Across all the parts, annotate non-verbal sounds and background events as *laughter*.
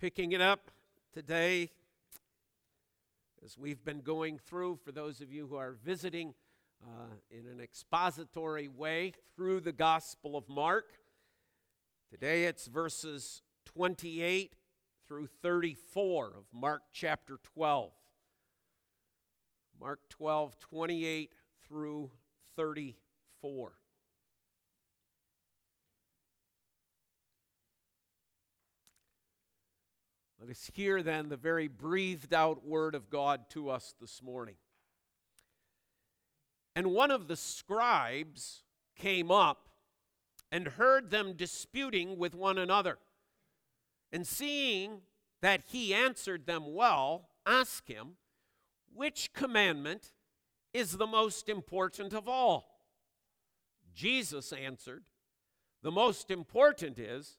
picking it up today as we've been going through, for those of you who are visiting uh, in an expository way through the Gospel of Mark. Today it's verses 28 through 34 of Mark chapter 12. Mark 12, 28 through 34. Let us hear then the very breathed out word of God to us this morning. And one of the scribes came up and heard them disputing with one another. And seeing that he answered them well, asked him, Which commandment is the most important of all? Jesus answered, The most important is,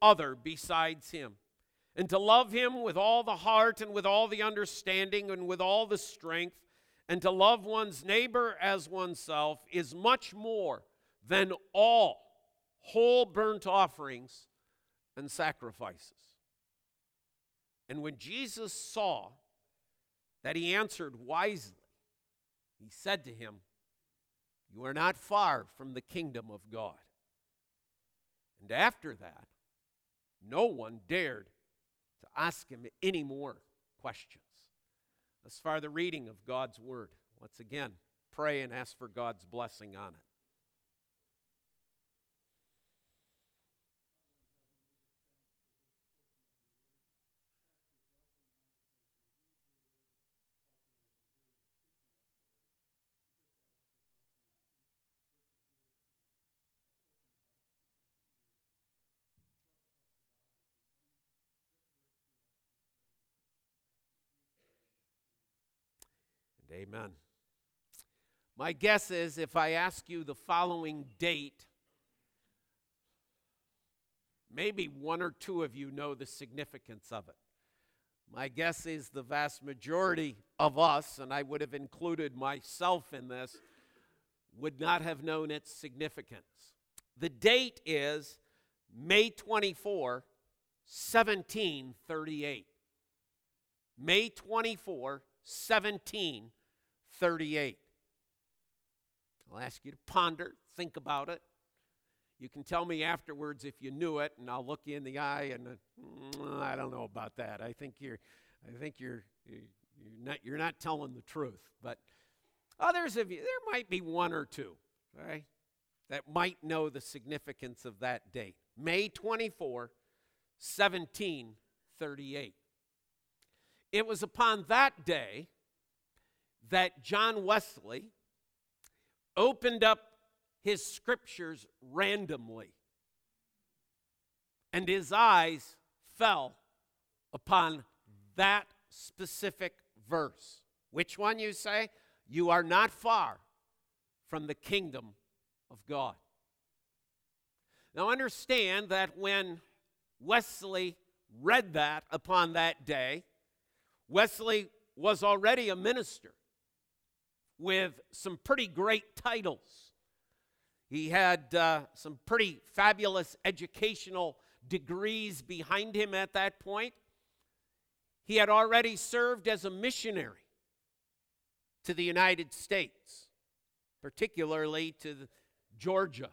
other besides him. And to love him with all the heart and with all the understanding and with all the strength, and to love one's neighbor as oneself is much more than all whole burnt offerings and sacrifices. And when Jesus saw that he answered wisely, he said to him, You are not far from the kingdom of God. And after that, no one dared to ask him any more questions. As far the reading of God's word. Once again, pray and ask for God's blessing on it. Amen. My guess is if I ask you the following date, maybe one or two of you know the significance of it. My guess is the vast majority of us, and I would have included myself in this, would not have known its significance. The date is May 24, 1738. May 24, 1738. 38. I'll ask you to ponder, think about it. You can tell me afterwards if you knew it, and I'll look you in the eye and uh, I don't know about that. I think you're, I think you're, you're not, you're not telling the truth. But others of you, there might be one or two, right, that might know the significance of that date. May 24, 1738. It was upon that day that John Wesley opened up his scriptures randomly, and his eyes fell upon that specific verse. Which one, you say? You are not far from the kingdom of God. Now, understand that when Wesley read that upon that day, Wesley was already a minister with some pretty great titles. He had uh, some pretty fabulous educational degrees behind him at that point. He had already served as a missionary to the United States, particularly to Georgia.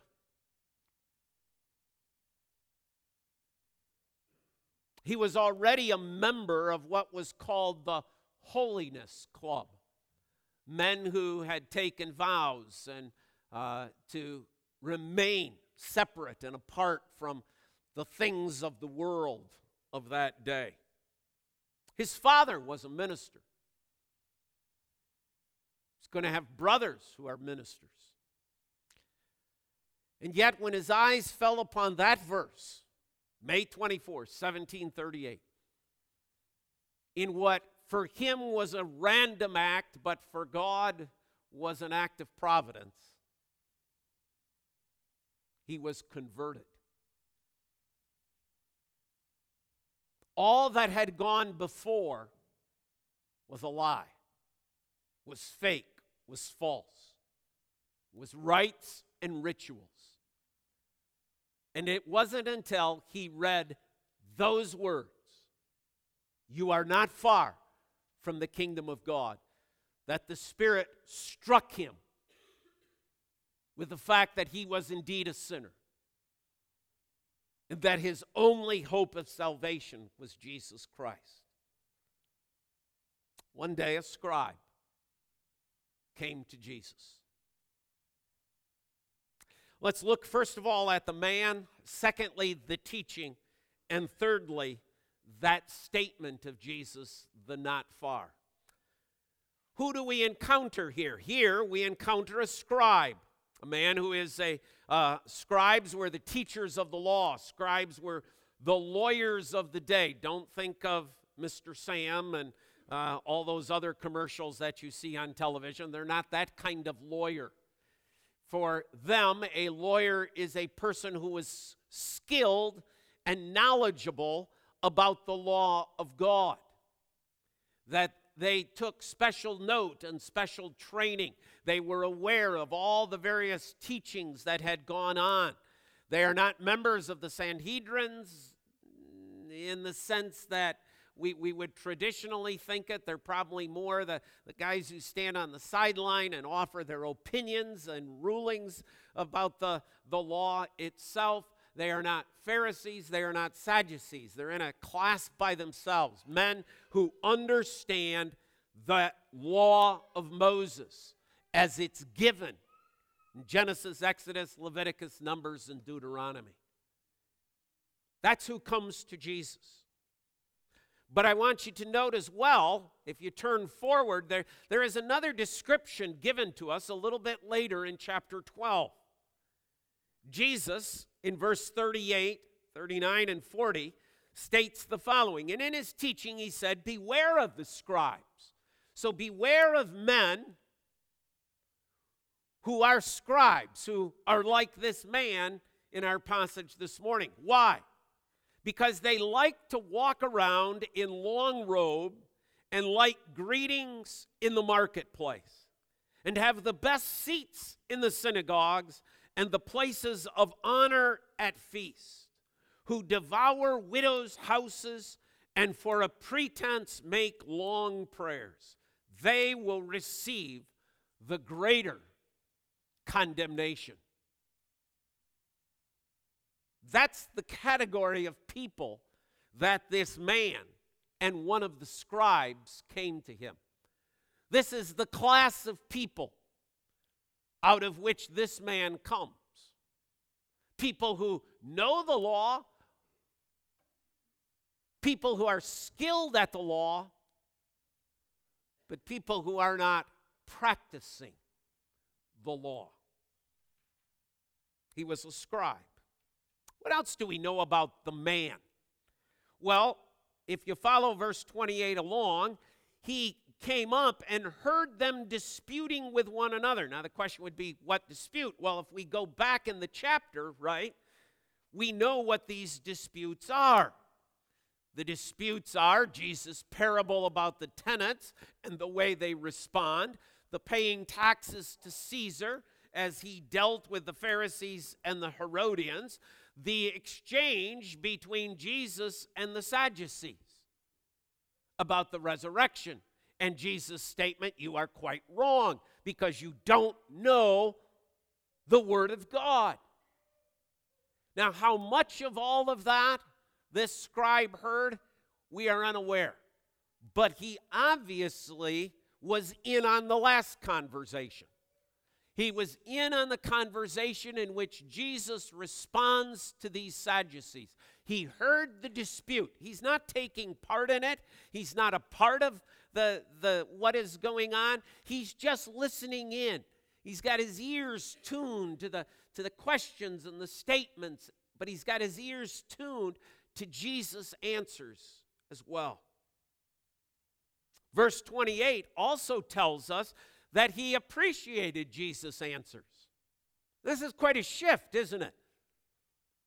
He was already a member of what was called the Holiness Club men who had taken vows and uh, to remain separate and apart from the things of the world of that day. His father was a minister. He's going to have brothers who are ministers. And yet, when his eyes fell upon that verse, May 24, 1738, in what for him was a random act, but for God was an act of providence. He was converted. All that had gone before was a lie, was fake, was false, was rites and rituals. And it wasn't until he read those words You are not far from the kingdom of God that the Spirit struck him with the fact that he was indeed a sinner and that his only hope of salvation was Jesus Christ. One day, a scribe came to Jesus. Let's look first of all at the man, secondly, the teaching, and thirdly, that statement of Jesus, the not far. Who do we encounter here? Here we encounter a scribe, a man who is a uh, scribes were the teachers of the law. Scribes were the lawyers of the day. Don't think of Mr. Sam and uh, all those other commercials that you see on television. They're not that kind of lawyer. For them, a lawyer is a person who is skilled and knowledgeable about the law of God. That they took special note and special training. They were aware of all the various teachings that had gone on. They are not members of the Sanhedrins in the sense that we, we would traditionally think it. They're probably more the, the guys who stand on the sideline and offer their opinions and rulings about the, the law itself. They are not Pharisees. They are not Sadducees. They're in a class by themselves. Men who understand the law of Moses as it's given in Genesis, Exodus, Leviticus, Numbers, and Deuteronomy. That's who comes to Jesus. But I want you to note as well, if you turn forward, there, there is another description given to us a little bit later in chapter 12. Jesus in verse 38, 39, and 40 states the following. And in his teaching, he said, Beware of the scribes. So beware of men who are scribes, who are like this man in our passage this morning. Why? Because they like to walk around in long robe and like greetings in the marketplace and have the best seats in the synagogues and the places of honor at feast, who devour widows' houses and for a pretense make long prayers. They will receive the greater condemnation. That's the category of people that this man and one of the scribes came to him. This is the class of people out of which this man comes. People who know the law, people who are skilled at the law, but people who are not practicing the law. He was a scribe. What else do we know about the man? Well, if you follow verse 28 along, he came up and heard them disputing with one another. Now, the question would be, what dispute? Well, if we go back in the chapter, right, we know what these disputes are. The disputes are Jesus' parable about the tenants and the way they respond, the paying taxes to Caesar as he dealt with the Pharisees and the Herodians, the exchange between Jesus and the Sadducees about the resurrection and Jesus' statement, you are quite wrong because you don't know the Word of God. Now, how much of all of that this scribe heard, we are unaware. But he obviously was in on the last conversation. He was in on the conversation in which Jesus responds to these Sadducees. He heard the dispute. He's not taking part in it. He's not a part of the, the what is going on. He's just listening in. He's got his ears tuned to the, to the questions and the statements, but he's got his ears tuned to Jesus' answers as well. Verse 28 also tells us that he appreciated Jesus' answers. This is quite a shift, isn't it?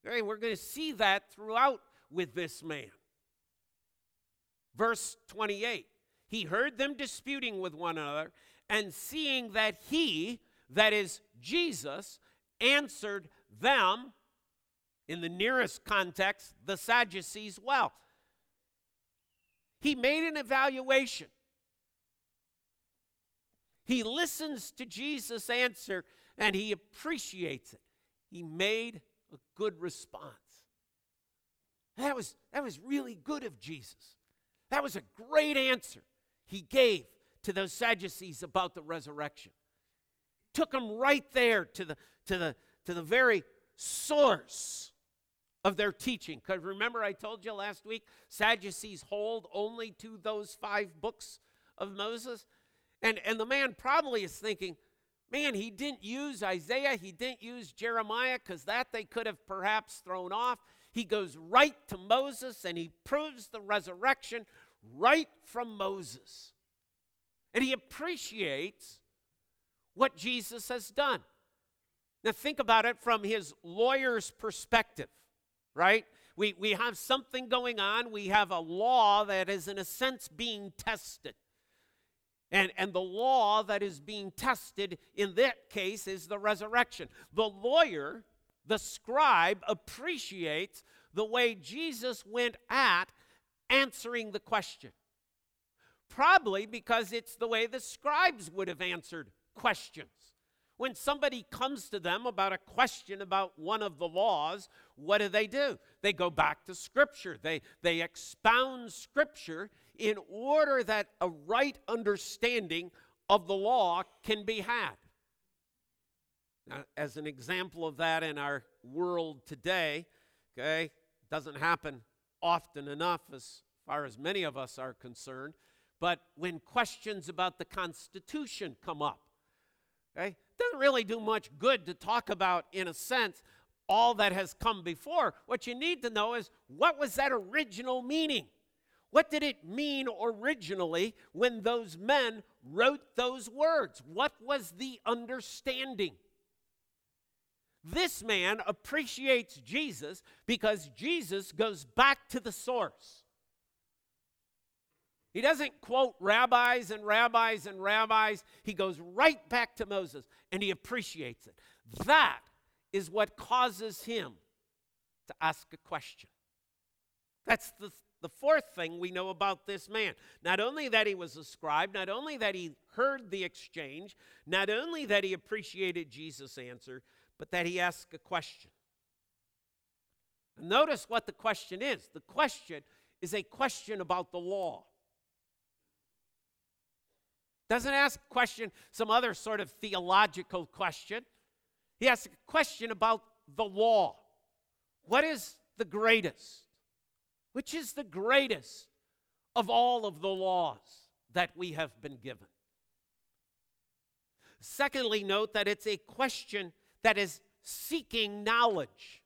Okay, we're going to see that throughout with this man. Verse 28 He heard them disputing with one another, and seeing that he, that is Jesus, answered them, in the nearest context, the Sadducees, well. He made an evaluation. He listens to Jesus' answer and he appreciates it. He made a good response. That was, that was really good of Jesus. That was a great answer he gave to those Sadducees about the resurrection. Took them right there to the, to the, to the very source of their teaching. Because remember, I told you last week, Sadducees hold only to those five books of Moses. And, and the man probably is thinking, man, he didn't use Isaiah, he didn't use Jeremiah, because that they could have perhaps thrown off. He goes right to Moses and he proves the resurrection right from Moses. And he appreciates what Jesus has done. Now, think about it from his lawyer's perspective, right? We, we have something going on. We have a law that is, in a sense, being tested. And, and the law that is being tested in that case is the resurrection. The lawyer, the scribe, appreciates the way Jesus went at answering the question. Probably because it's the way the scribes would have answered questions. When somebody comes to them about a question about one of the laws, what do they do? They go back to Scripture. They, they expound Scripture in order that a right understanding of the law can be had. Now, as an example of that in our world today, okay, doesn't happen often enough as far as many of us are concerned, but when questions about the Constitution come up, okay, doesn't really do much good to talk about, in a sense, all that has come before. What you need to know is what was that original meaning? What did it mean originally when those men wrote those words? What was the understanding? This man appreciates Jesus because Jesus goes back to the source. He doesn't quote rabbis and rabbis and rabbis. He goes right back to Moses and he appreciates it. That is what causes him to ask a question. That's the, the fourth thing we know about this man. Not only that he was a scribe, not only that he heard the exchange, not only that he appreciated Jesus' answer, but that he asked a question. Notice what the question is. The question is a question about the law. Doesn't ask a question, some other sort of theological question. He asks a question about the law. What is the greatest? Which is the greatest of all of the laws that we have been given? Secondly, note that it's a question that is seeking knowledge.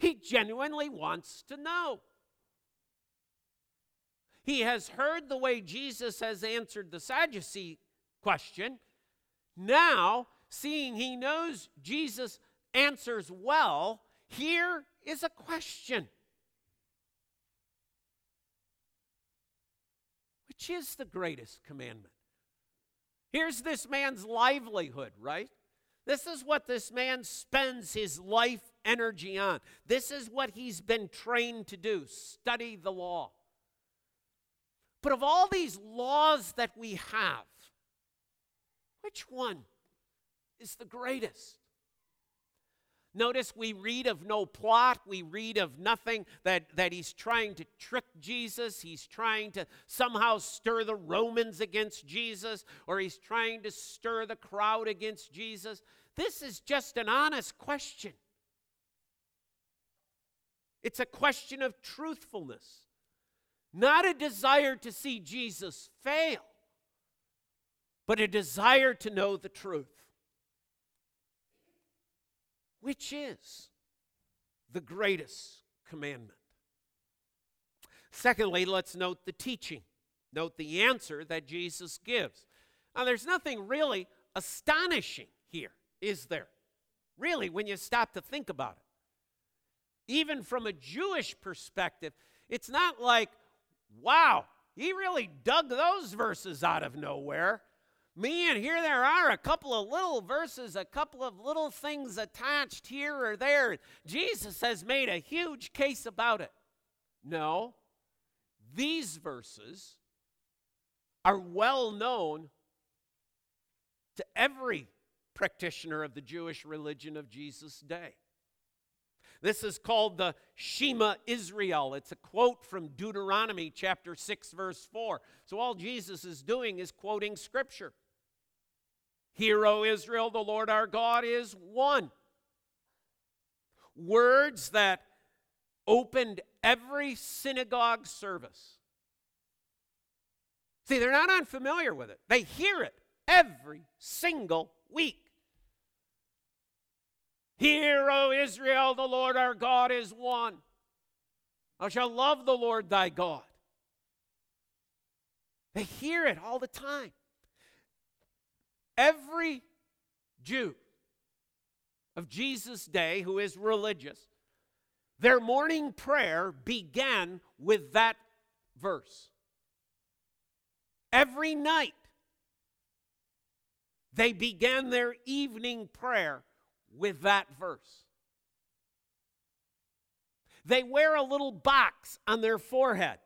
He genuinely wants to know. He has heard the way Jesus has answered the Sadducee question. Now, seeing he knows Jesus answers well, here is a question. Which is the greatest commandment? Here's this man's livelihood, right? This is what this man spends his life energy on. This is what he's been trained to do study the law. But of all these laws that we have, which one is the greatest? Notice we read of no plot, we read of nothing that, that he's trying to trick Jesus, he's trying to somehow stir the Romans against Jesus, or he's trying to stir the crowd against Jesus. This is just an honest question. It's a question of truthfulness not a desire to see Jesus fail, but a desire to know the truth. Which is the greatest commandment? Secondly, let's note the teaching. Note the answer that Jesus gives. Now, there's nothing really astonishing here, is there? Really, when you stop to think about it. Even from a Jewish perspective, it's not like, wow, he really dug those verses out of nowhere. Man, here there are a couple of little verses, a couple of little things attached here or there. Jesus has made a huge case about it. No, these verses are well known to every practitioner of the Jewish religion of Jesus' day. This is called the Shema Israel. It's a quote from Deuteronomy chapter 6, verse 4. So all Jesus is doing is quoting scripture. Hear, O Israel, the Lord our God is one. Words that opened every synagogue service. See, they're not unfamiliar with it, they hear it every single week. Hear, O Israel, the Lord our God is one. Thou shalt love the Lord thy God. They hear it all the time. Every Jew of Jesus' day who is religious, their morning prayer began with that verse. Every night, they began their evening prayer with that verse. They wear a little box on their forehead.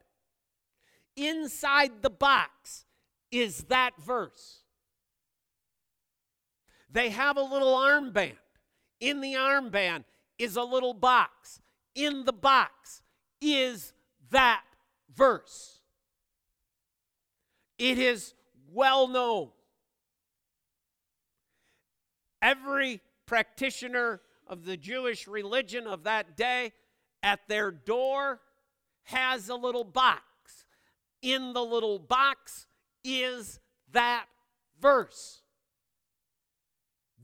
Inside the box is that verse. They have a little armband. In the armband is a little box. In the box is that verse. It is well known. Every practitioner of the Jewish religion of that day at their door has a little box. In the little box is that verse.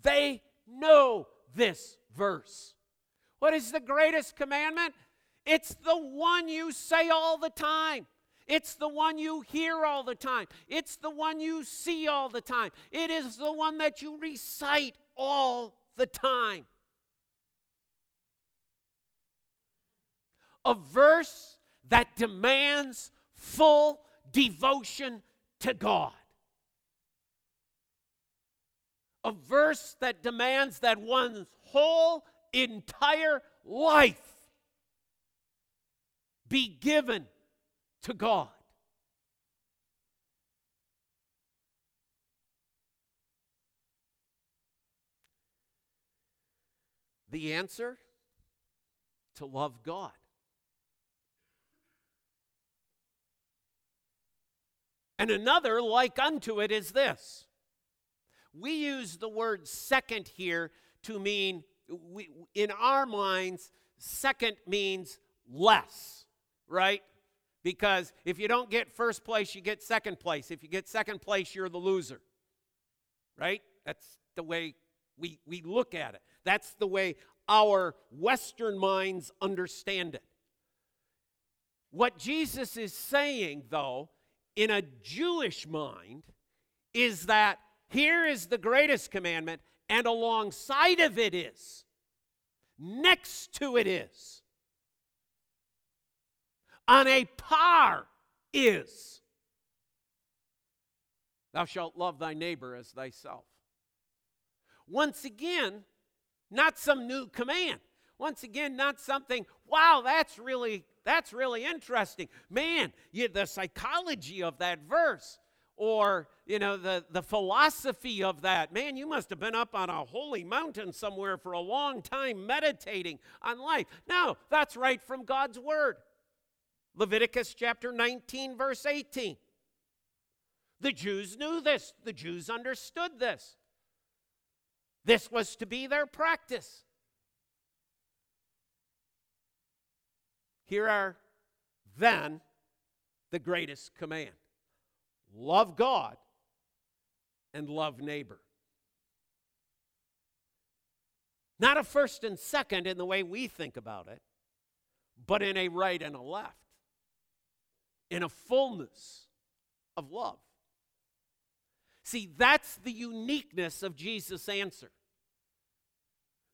They know this verse. What is the greatest commandment? It's the one you say all the time. It's the one you hear all the time. It's the one you see all the time. It is the one that you recite all the time. A verse that demands full devotion to God. A verse that demands that one's whole entire life be given to God. The answer? To love God. And another like unto it is this we use the word second here to mean, we, in our minds, second means less, right? Because if you don't get first place, you get second place. If you get second place, you're the loser, right? That's the way we, we look at it. That's the way our Western minds understand it. What Jesus is saying, though, in a Jewish mind, is that here is the greatest commandment, and alongside of it is, next to it is, on a par is, thou shalt love thy neighbor as thyself. Once again, not some new command. Once again, not something, wow, that's really that's really interesting. Man, you, the psychology of that verse or you know the, the philosophy of that. Man you must have been up on a holy mountain somewhere for a long time meditating on life. No that's right from god's word. Leviticus chapter 19 verse 18 the jews knew this. The jews understood this. This was to be their practice. Here are then the greatest command love God and love neighbor. Not a first and second in the way we think about it, but in a right and a left. in a fullness of love. See, that's the uniqueness of Jesus' answer.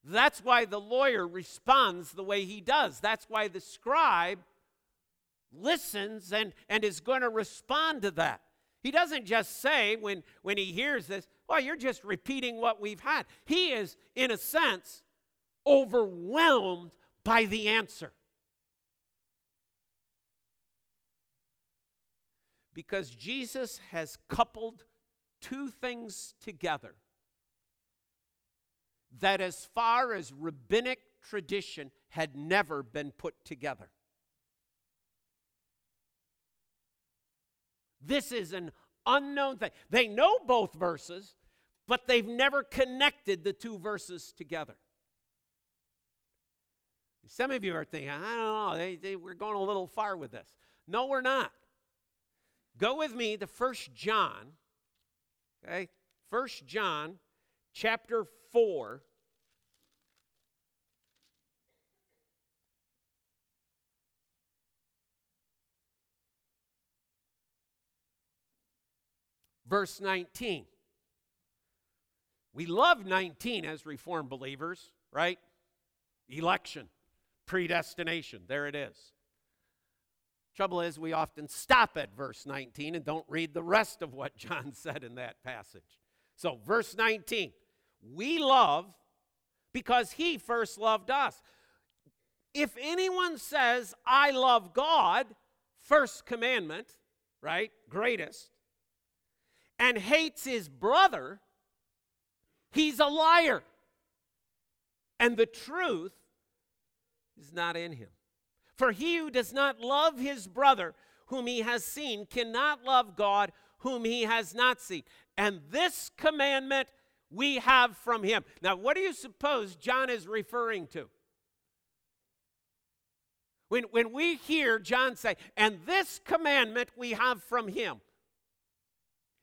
That's why the lawyer responds the way he does. That's why the scribe listens and, and is going to respond to that. He doesn't just say when, when he hears this, well, you're just repeating what we've had. He is, in a sense, overwhelmed by the answer. Because Jesus has coupled two things together that, as far as rabbinic tradition, had never been put together. This is an unknown thing. They know both verses, but they've never connected the two verses together. Some of you are thinking, I don't know, they, they, we're going a little far with this. No, we're not. Go with me to First John, okay? First John chapter 4. Verse 19. We love 19 as Reformed believers, right? Election, predestination. There it is. Trouble is, we often stop at verse 19 and don't read the rest of what John *laughs* said in that passage. So, verse 19 we love because he first loved us. If anyone says, I love God, first commandment, right? Greatest, and hates his brother, he's a liar. And the truth is not in him. For he who does not love his brother whom he has seen cannot love God whom he has not seen. And this commandment we have from him. Now, what do you suppose John is referring to? When, when we hear John say, and this commandment we have from him,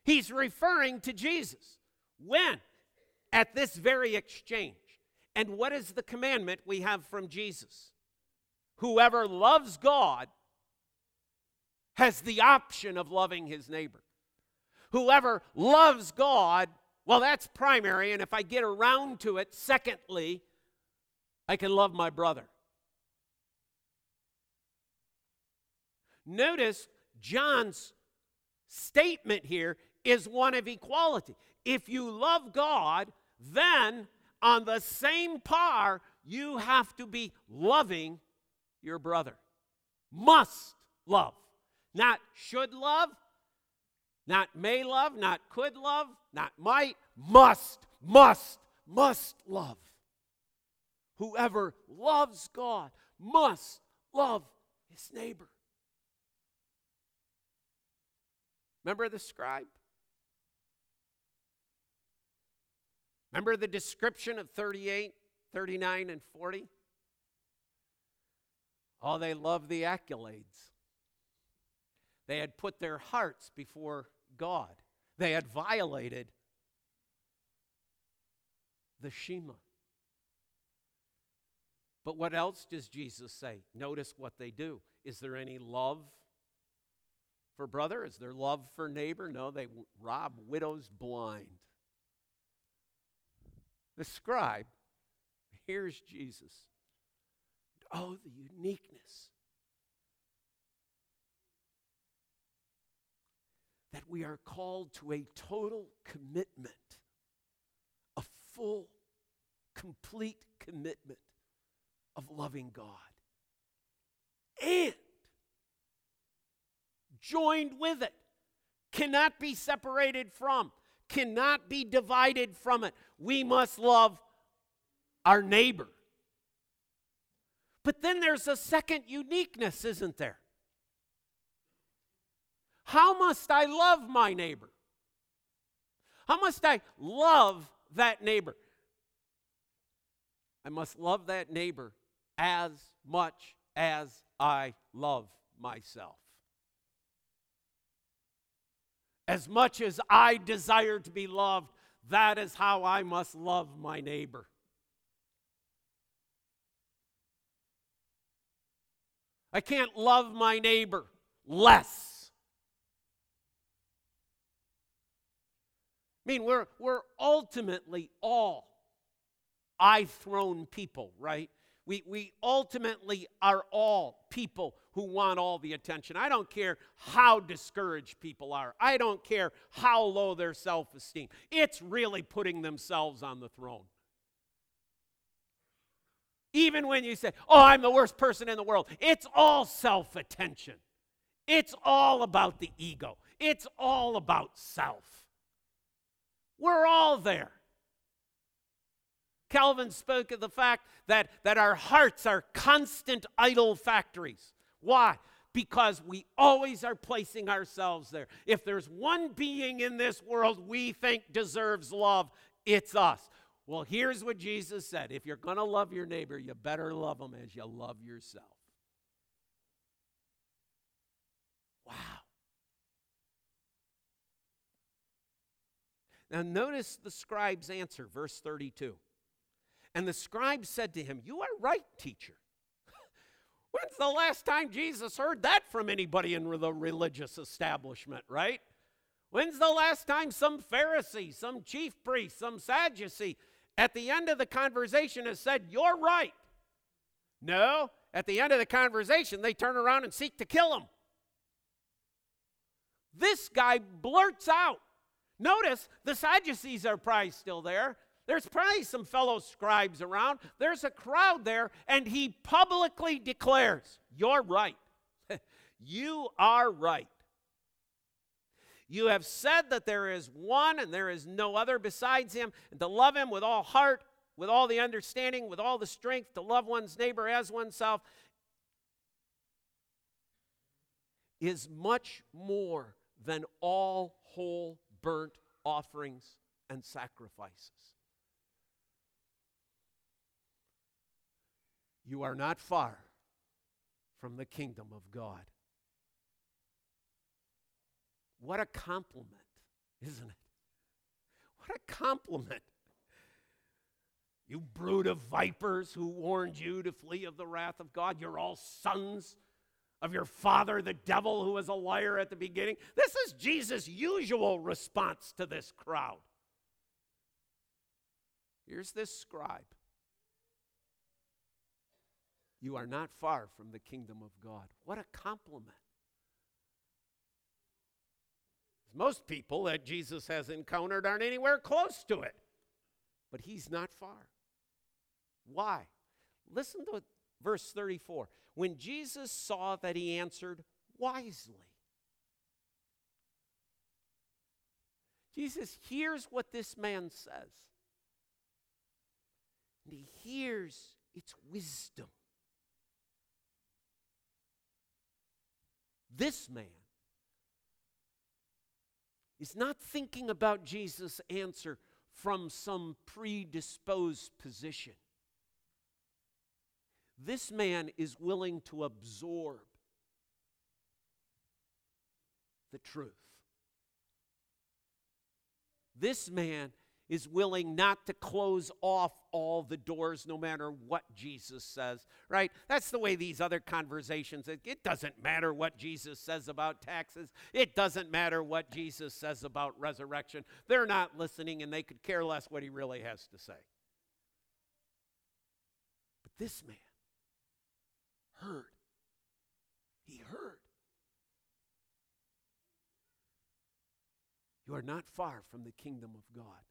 he's referring to Jesus. When? At this very exchange. And what is the commandment we have from Jesus? Whoever loves God has the option of loving his neighbor. Whoever loves God well, that's primary, and if I get around to it, secondly, I can love my brother. Notice John's statement here is one of equality. If you love God, then on the same par, you have to be loving your brother. Must love. Not should love, not may love, not could love, not might, must, must, must love. Whoever loves God must love his neighbor. Remember the scribe? Remember the description of 38, 39, and 40? Oh, they love the accolades. They had put their hearts before God. They had violated the Shema. But what else does Jesus say? Notice what they do. Is there any love for brother? Is there love for neighbor? No, they rob widows blind. The scribe hears Jesus. Oh, the uniqueness that we are called to a total commitment, a full, complete commitment of loving God. And joined with it, cannot be separated from, cannot be divided from it. We must love our neighbor. But then there's a second uniqueness, isn't there? How must I love my neighbor? How must I love that neighbor? I must love that neighbor as much as I love myself. As much as I desire to be loved, that is how I must love my neighbor. I can't love my neighbor less. I mean, we're, we're ultimately all I thrown people, right? We, we ultimately are all people who want all the attention. I don't care how discouraged people are, I don't care how low their self esteem. It's really putting themselves on the throne. Even when you say, Oh, I'm the worst person in the world, it's all self attention. It's all about the ego, it's all about self. We're all there. Calvin spoke of the fact that, that our hearts are constant idol factories. Why? Because we always are placing ourselves there. If there's one being in this world we think deserves love, it's us. Well, here's what Jesus said if you're going to love your neighbor, you better love them as you love yourself. Wow. Now, notice the scribe's answer, verse 32. And the scribe said to him, You are right, teacher. *laughs* When's the last time Jesus heard that from anybody in the religious establishment, right? When's the last time some Pharisee, some chief priest, some Sadducee at the end of the conversation has said, You're right? No, at the end of the conversation, they turn around and seek to kill him. This guy blurts out. Notice the Sadducees are probably still there. There's probably some fellow scribes around. There's a crowd there, and he publicly declares, You're right. *laughs* you are right. You have said that there is one and there is no other besides him, and to love him with all heart, with all the understanding, with all the strength, to love one's neighbor as oneself is much more than all whole burnt offerings and sacrifices. You are not far from the kingdom of God. What a compliment, isn't it? What a compliment. You brood of vipers who warned you to flee of the wrath of God. You're all sons of your father, the devil, who was a liar at the beginning. This is Jesus' usual response to this crowd. Here's this scribe you are not far from the kingdom of God. What a compliment. Most people that Jesus has encountered aren't anywhere close to it, but he's not far. Why? Listen to verse 34. When Jesus saw that he answered wisely, Jesus hears what this man says, and he hears its wisdom. This man is not thinking about Jesus' answer from some predisposed position. This man is willing to absorb the truth. This man is willing not to close off all the doors no matter what Jesus says, right? That's the way these other conversations, it, doesn't matter what Jesus says about taxes. It doesn't matter what Jesus says about resurrection. They're not listening and they could care less what he really has to say. But this man heard. He heard. You are not far from the kingdom of God.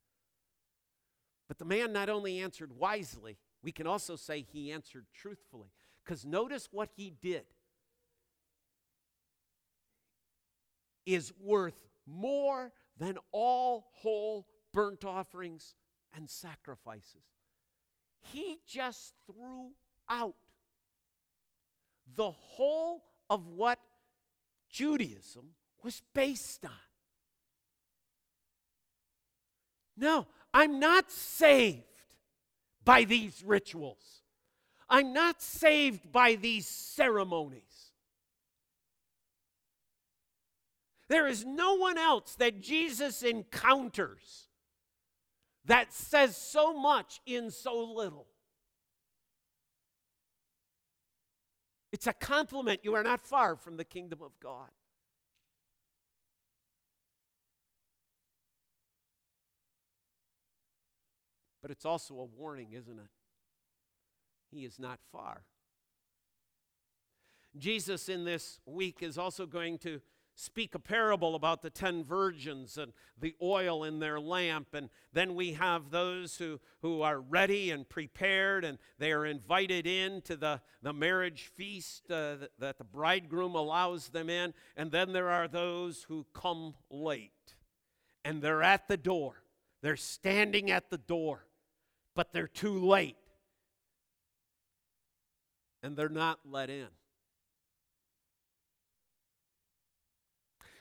But the man not only answered wisely, we can also say he answered truthfully. Because notice what he did is worth more than all whole burnt offerings and sacrifices. He just threw out the whole of what Judaism was based on. No, I'm not saved by these rituals. I'm not saved by these ceremonies. There is no one else that Jesus encounters that says so much in so little. It's a compliment. You are not far from the kingdom of God. But it's also a warning, isn't it? He is not far. Jesus in this week is also going to speak a parable about the ten virgins and the oil in their lamp. And then we have those who, who are ready and prepared and they are invited in to the, the marriage feast uh, that, that the bridegroom allows them in. And then there are those who come late and they're at the door. They're standing at the door, but they're too late. And they're not let in.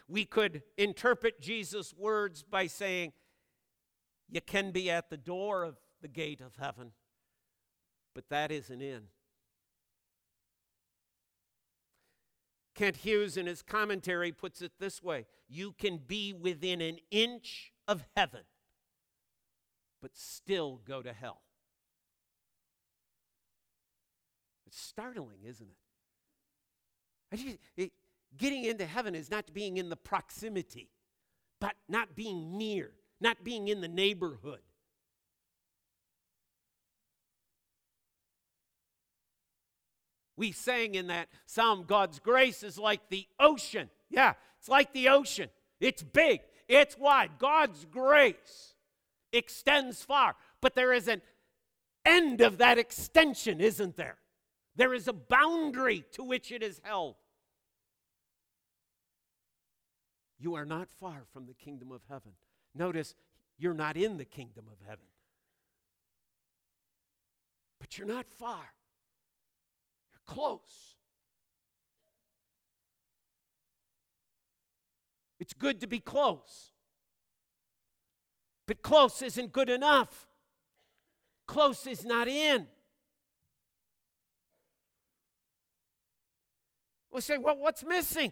We could interpret Jesus' words by saying, You can be at the door of the gate of heaven, but that isn't in. Kent Hughes, in his commentary, puts it this way You can be within an inch of heaven, but still go to hell. It's startling, isn't it? Getting into heaven is not being in the proximity, but not being near, not being in the neighborhood. We sang in that psalm, God's grace is like the ocean. Yeah, it's like the ocean. It's big, it's wide. God's grace extends far, but there is an end of that extension, isn't there? There is a boundary to which it is held. You are not far from the kingdom of heaven. Notice, you're not in the kingdom of heaven. But you're not far. You're close. It's good to be close. But close isn't good enough. Close is not in. We'll say, well, what's missing?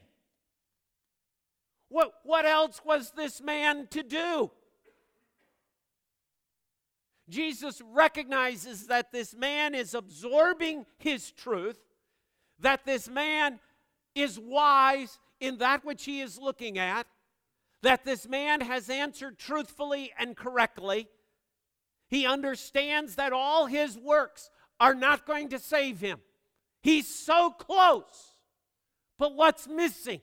What, what else was this man to do? Jesus recognizes that this man is absorbing his truth, that this man is wise in that which he is looking at, that this man has answered truthfully and correctly. He understands that all his works are not going to save him. He's so close. But what's missing?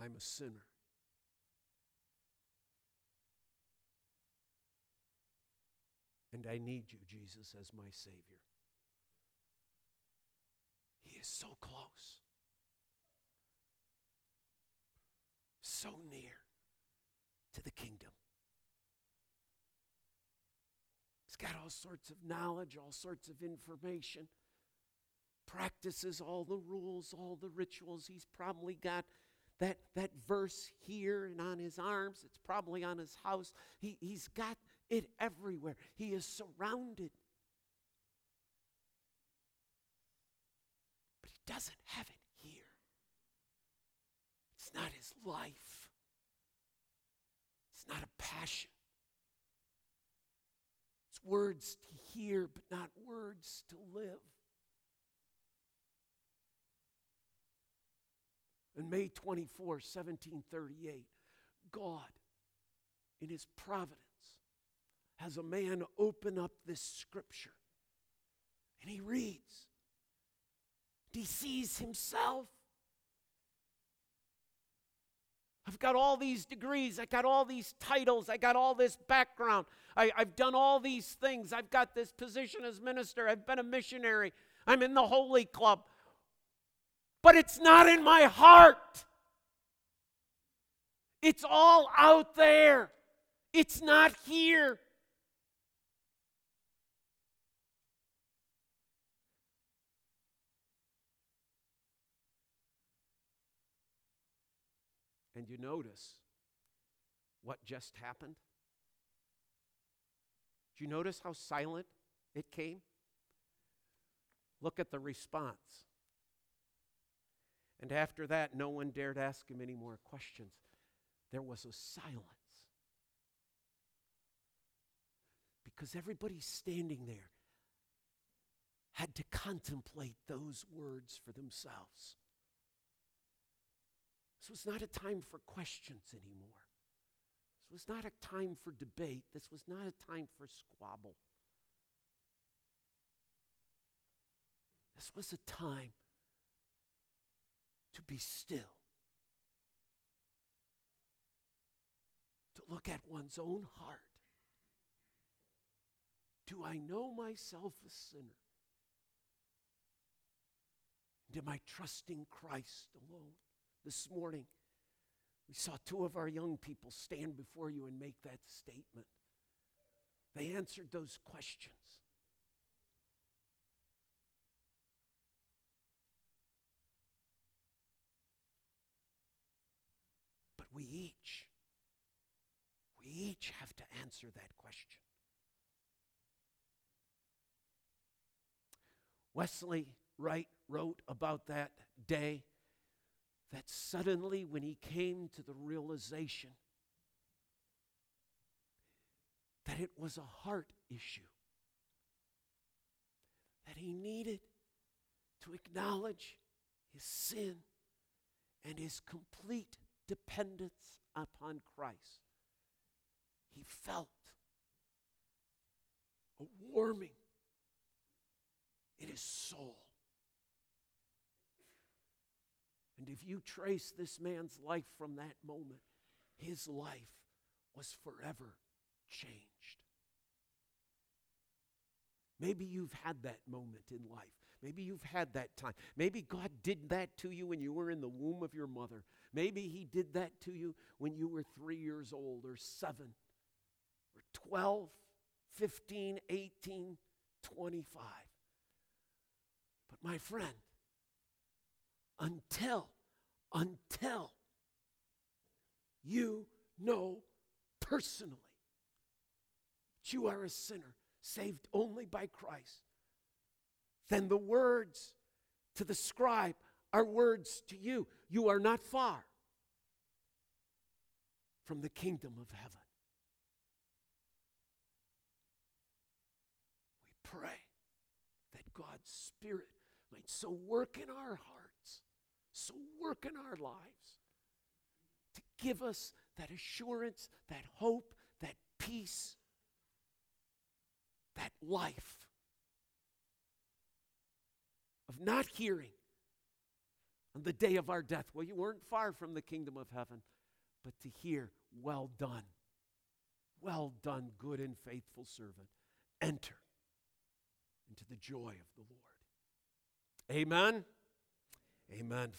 I'm a sinner. And I need you, Jesus, as my Savior. He is so close, so near to the kingdom. He's got all sorts of knowledge, all sorts of information, practices all the rules, all the rituals. He's probably got that, that verse here and on his arms. It's probably on his house. He, he's got it everywhere. He is surrounded. But he doesn't have it here. It's not his life, it's not a passion. It's words to hear, but not words to live. On May 24, 1738, God, in his providence, has a man open up this scripture. And he reads. He sees himself. I've got all these degrees. I got all these titles. I got all this background. I, have done all these things. I've got this position as minister. I've been a missionary. I'm in the Holy Club but it's not in my heart. It's all out there, it's not here. And you notice what just happened? Do you notice how silent it came? Look at the response. And after that, no one dared ask him any more questions. There was a silence. Because everybody standing there had to contemplate those words for themselves. This was not a time for questions anymore. This was not a time for debate. This was not a time for squabble. This was a time to be still, to look at one's own heart. Do I know myself a sinner? And am I trusting Christ alone? This morning, we saw two of our young people stand before you and make that statement. They answered those questions. But we each, we each have to answer that question. Wesley Wright wrote about that day that suddenly, when he came to the realization that it was a heart issue, that he needed to acknowledge his sin and his complete dependence upon Christ, he felt a warming in his soul. And if you trace this man's life from that moment, his life was forever changed. Maybe you've had that moment in life. Maybe you've had that time. Maybe God did that to you when you were in the womb of your mother. Maybe He did that to you when you were three years old, or seven, or 12, 15, 18, 25. But my friend, until, until you know personally that you are a sinner saved only by Christ, then the words to the scribe are words to you. You are not far from the kingdom of heaven. We pray that God's Spirit might so work in our hearts, so work in our lives, to give us that assurance, that hope, that peace, that life of not hearing on the day of our death. Well, you weren't far from the kingdom of heaven, but to hear, well done. Well done, good and faithful servant. Enter into the joy of the Lord. Amen. Amen.